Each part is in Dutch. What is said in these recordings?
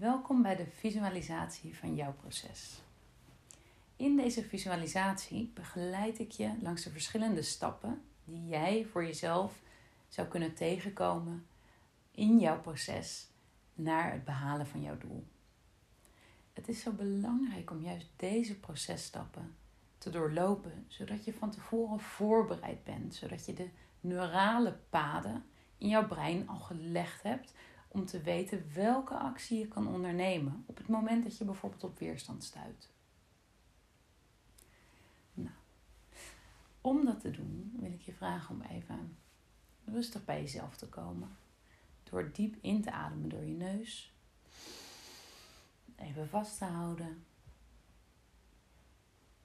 Welkom bij de visualisatie van jouw proces. In deze visualisatie begeleid ik je langs de verschillende stappen die jij voor jezelf zou kunnen tegenkomen in jouw proces naar het behalen van jouw doel. Het is zo belangrijk om juist deze processtappen te doorlopen, zodat je van tevoren voorbereid bent, zodat je de neurale paden in jouw brein al gelegd hebt om te weten welke actie je kan ondernemen op het moment dat je bijvoorbeeld op weerstand stuit. Nou, om dat te doen wil ik je vragen om even rustig bij jezelf te komen. Door diep in te ademen door je neus. Even vast te houden.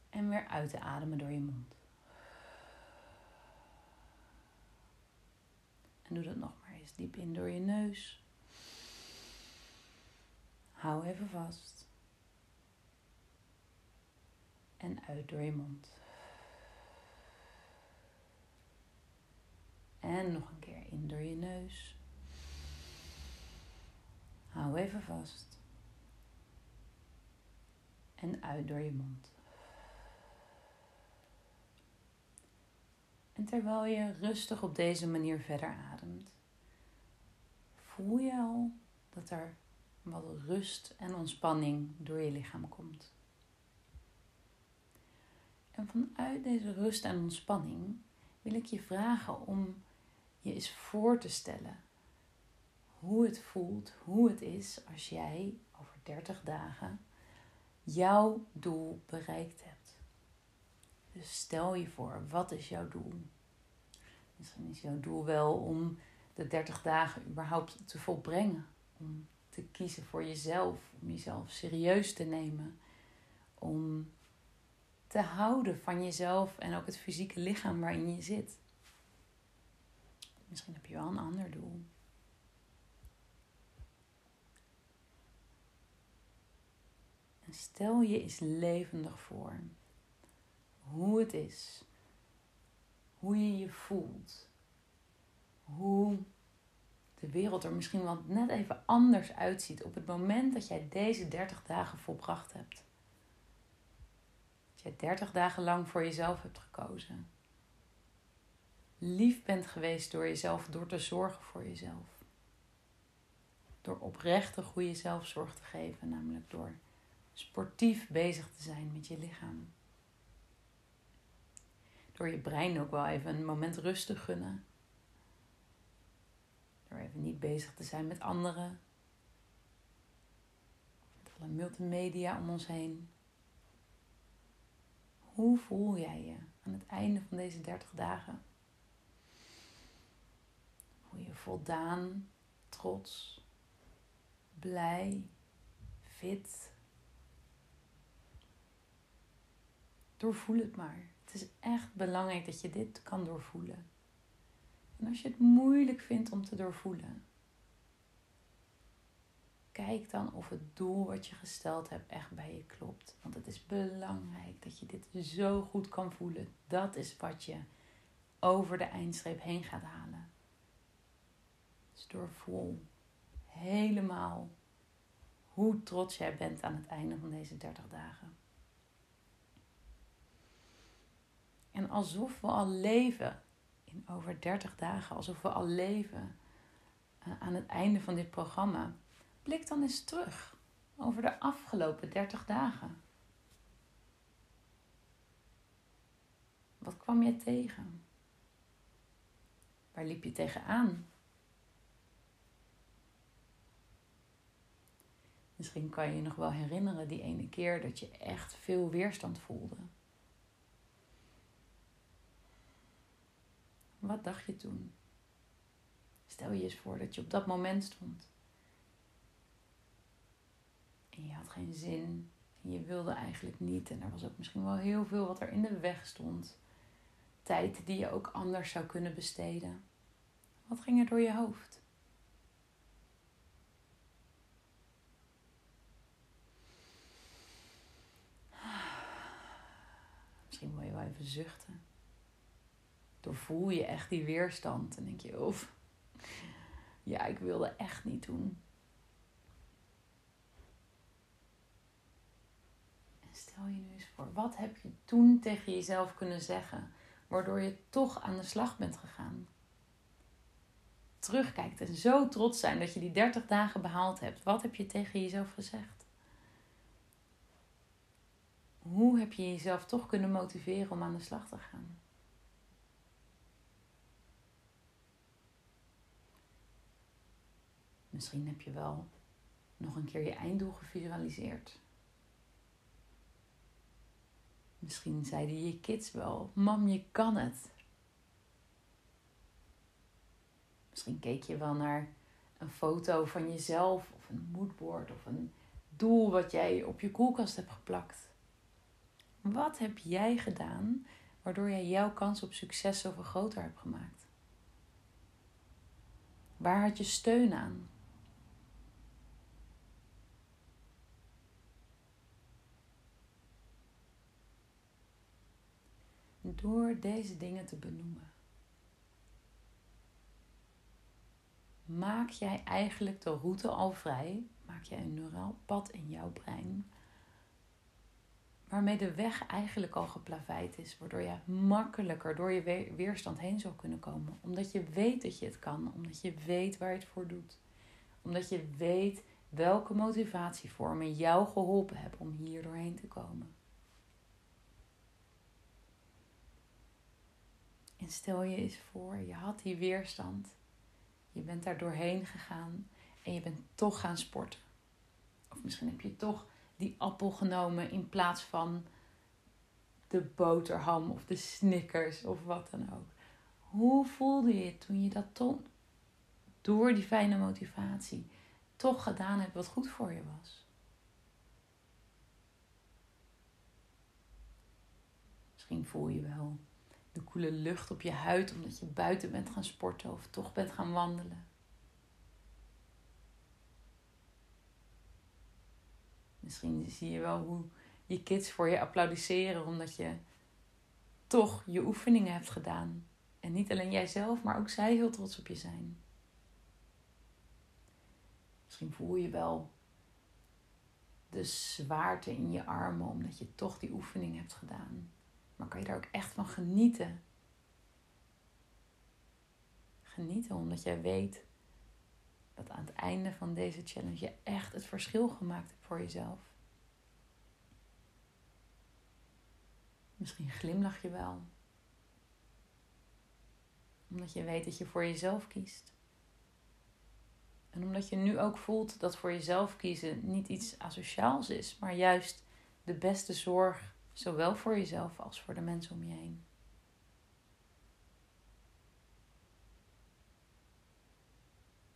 En weer uit te ademen door je mond. En doe dat nog maar eens diep in door je neus. Hou even vast. En uit door je mond. En nog een keer in door je neus. Hou even vast. En uit door je mond. En terwijl je rustig op deze manier verder ademt, voel je al dat er wat rust en ontspanning door je lichaam komt. En vanuit deze rust en ontspanning wil ik je vragen om je eens voor te stellen hoe het voelt, hoe het is als jij over 30 dagen jouw doel bereikt hebt. Dus stel je voor, wat is jouw doel? Misschien is jouw doel wel om de 30 dagen überhaupt te volbrengen. Om te kiezen voor jezelf, om jezelf serieus te nemen, om te houden van jezelf en ook het fysieke lichaam waarin je zit. Misschien heb je wel een ander doel. En stel je eens levendig voor hoe het is, hoe je je voelt, hoe de wereld er misschien wel net even anders uitziet op het moment dat jij deze 30 dagen volbracht hebt. Dat jij 30 dagen lang voor jezelf hebt gekozen. Lief bent geweest door jezelf, door te zorgen voor jezelf. Door oprechte goede zelfzorg te geven, namelijk door sportief bezig te zijn met je lichaam. Door je brein ook wel even een moment rust te gunnen even niet bezig te zijn met anderen. Met alle multimedia om ons heen. Hoe voel jij je aan het einde van deze 30 dagen? Voel je voldaan, trots, blij, fit? Doorvoel het maar. Het is echt belangrijk dat je dit kan doorvoelen. En als je het moeilijk vindt om te doorvoelen, kijk dan of het doel wat je gesteld hebt echt bij je klopt. Want het is belangrijk dat je dit zo goed kan voelen. Dat is wat je over de eindstreep heen gaat halen. Dus doorvoel helemaal hoe trots jij bent aan het einde van deze 30 dagen. En alsof we al leven over 30 dagen, alsof we al leven uh, aan het einde van dit programma. Blik dan eens terug over de afgelopen 30 dagen. Wat kwam je tegen? Waar liep je tegenaan? Misschien kan je je nog wel herinneren die ene keer dat je echt veel weerstand voelde. Wat dacht je toen? Stel je eens voor dat je op dat moment stond. En je had geen zin. Je wilde eigenlijk niet. En er was ook misschien wel heel veel wat er in de weg stond. Tijd die je ook anders zou kunnen besteden. Wat ging er door je hoofd? Misschien wil je wel even zuchten dan voel je echt die weerstand. En denk je, of ja, ik wilde echt niet doen. En stel je nu eens voor, wat heb je toen tegen jezelf kunnen zeggen, waardoor je toch aan de slag bent gegaan? Terugkijkt en zo trots zijn dat je die 30 dagen behaald hebt. Wat heb je tegen jezelf gezegd? Hoe heb je jezelf toch kunnen motiveren om aan de slag te gaan? Misschien heb je wel nog een keer je einddoel gevisualiseerd. Misschien zeiden je kids wel: Mam, je kan het. Misschien keek je wel naar een foto van jezelf of een moodboard of een doel wat jij op je koelkast hebt geplakt. Wat heb jij gedaan waardoor jij jouw kans op succes zoveel groter hebt gemaakt? Waar had je steun aan? Door deze dingen te benoemen, maak jij eigenlijk de route al vrij. Maak jij een neuraal pad in jouw brein. Waarmee de weg eigenlijk al geplaveid is. Waardoor je makkelijker door je weerstand heen zou kunnen komen. Omdat je weet dat je het kan. Omdat je weet waar je het voor doet. Omdat je weet welke motivatievormen jou geholpen hebben om hier doorheen te komen. En stel je eens voor, je had die weerstand. Je bent daar doorheen gegaan en je bent toch gaan sporten. Of misschien heb je toch die appel genomen in plaats van de boterham of de snickers of wat dan ook. Hoe voelde je toen je dat toch door die fijne motivatie toch gedaan hebt wat goed voor je was? Misschien voel je wel de koele lucht op je huid omdat je buiten bent gaan sporten of toch bent gaan wandelen. Misschien zie je wel hoe je kids voor je applaudisseren omdat je toch je oefeningen hebt gedaan. En niet alleen jijzelf, maar ook zij heel trots op je zijn. Misschien voel je wel de zwaarte in je armen omdat je toch die oefening hebt gedaan. Maar kan je daar ook echt van genieten? Genieten omdat jij weet dat aan het einde van deze challenge je echt het verschil gemaakt hebt voor jezelf. Misschien glimlach je wel. Omdat je weet dat je voor jezelf kiest. En omdat je nu ook voelt dat voor jezelf kiezen niet iets asociaals is, maar juist de beste zorg Zowel voor jezelf als voor de mensen om je heen.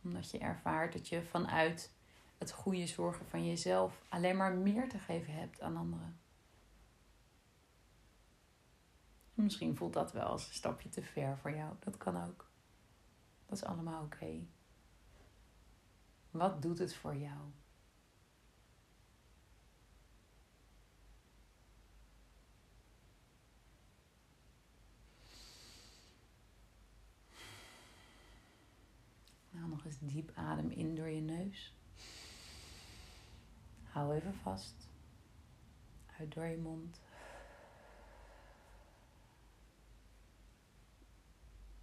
Omdat je ervaart dat je vanuit het goede zorgen van jezelf alleen maar meer te geven hebt aan anderen. Misschien voelt dat wel als een stapje te ver voor jou. Dat kan ook. Dat is allemaal oké. Wat doet het voor jou? Nog eens diep adem in door je neus. Hou even vast. Uit door je mond.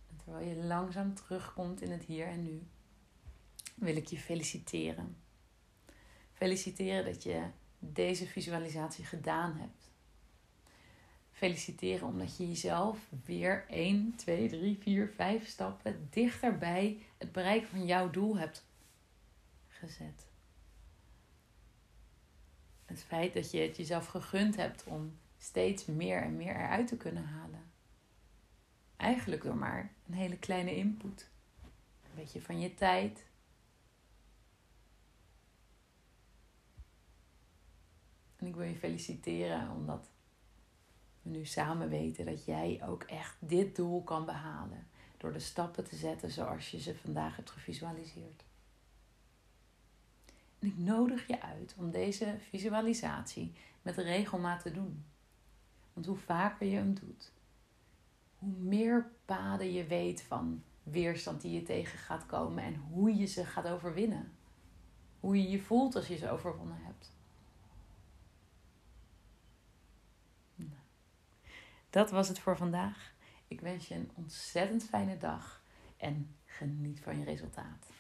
En terwijl je langzaam terugkomt in het hier en nu, wil ik je feliciteren. Feliciteren dat je deze visualisatie gedaan hebt feliciteren omdat je jezelf weer 1, 2, 3, 4, 5 stappen dichter bij het bereiken van jouw doel hebt gezet. Het feit dat je het jezelf gegund hebt om steeds meer en meer eruit te kunnen halen. Eigenlijk door maar een hele kleine input. Een beetje van je tijd. En ik wil je feliciteren omdat nu samen weten dat jij ook echt dit doel kan behalen. Door de stappen te zetten zoals je ze vandaag hebt gevisualiseerd. En ik nodig je uit om deze visualisatie met regelmaat te doen. Want hoe vaker je hem doet, hoe meer paden je weet van weerstand die je tegen gaat komen en hoe je ze gaat overwinnen. Hoe je je voelt als je ze overwonnen hebt. Dat was het voor vandaag. Ik wens je een ontzettend fijne dag en geniet van je resultaat.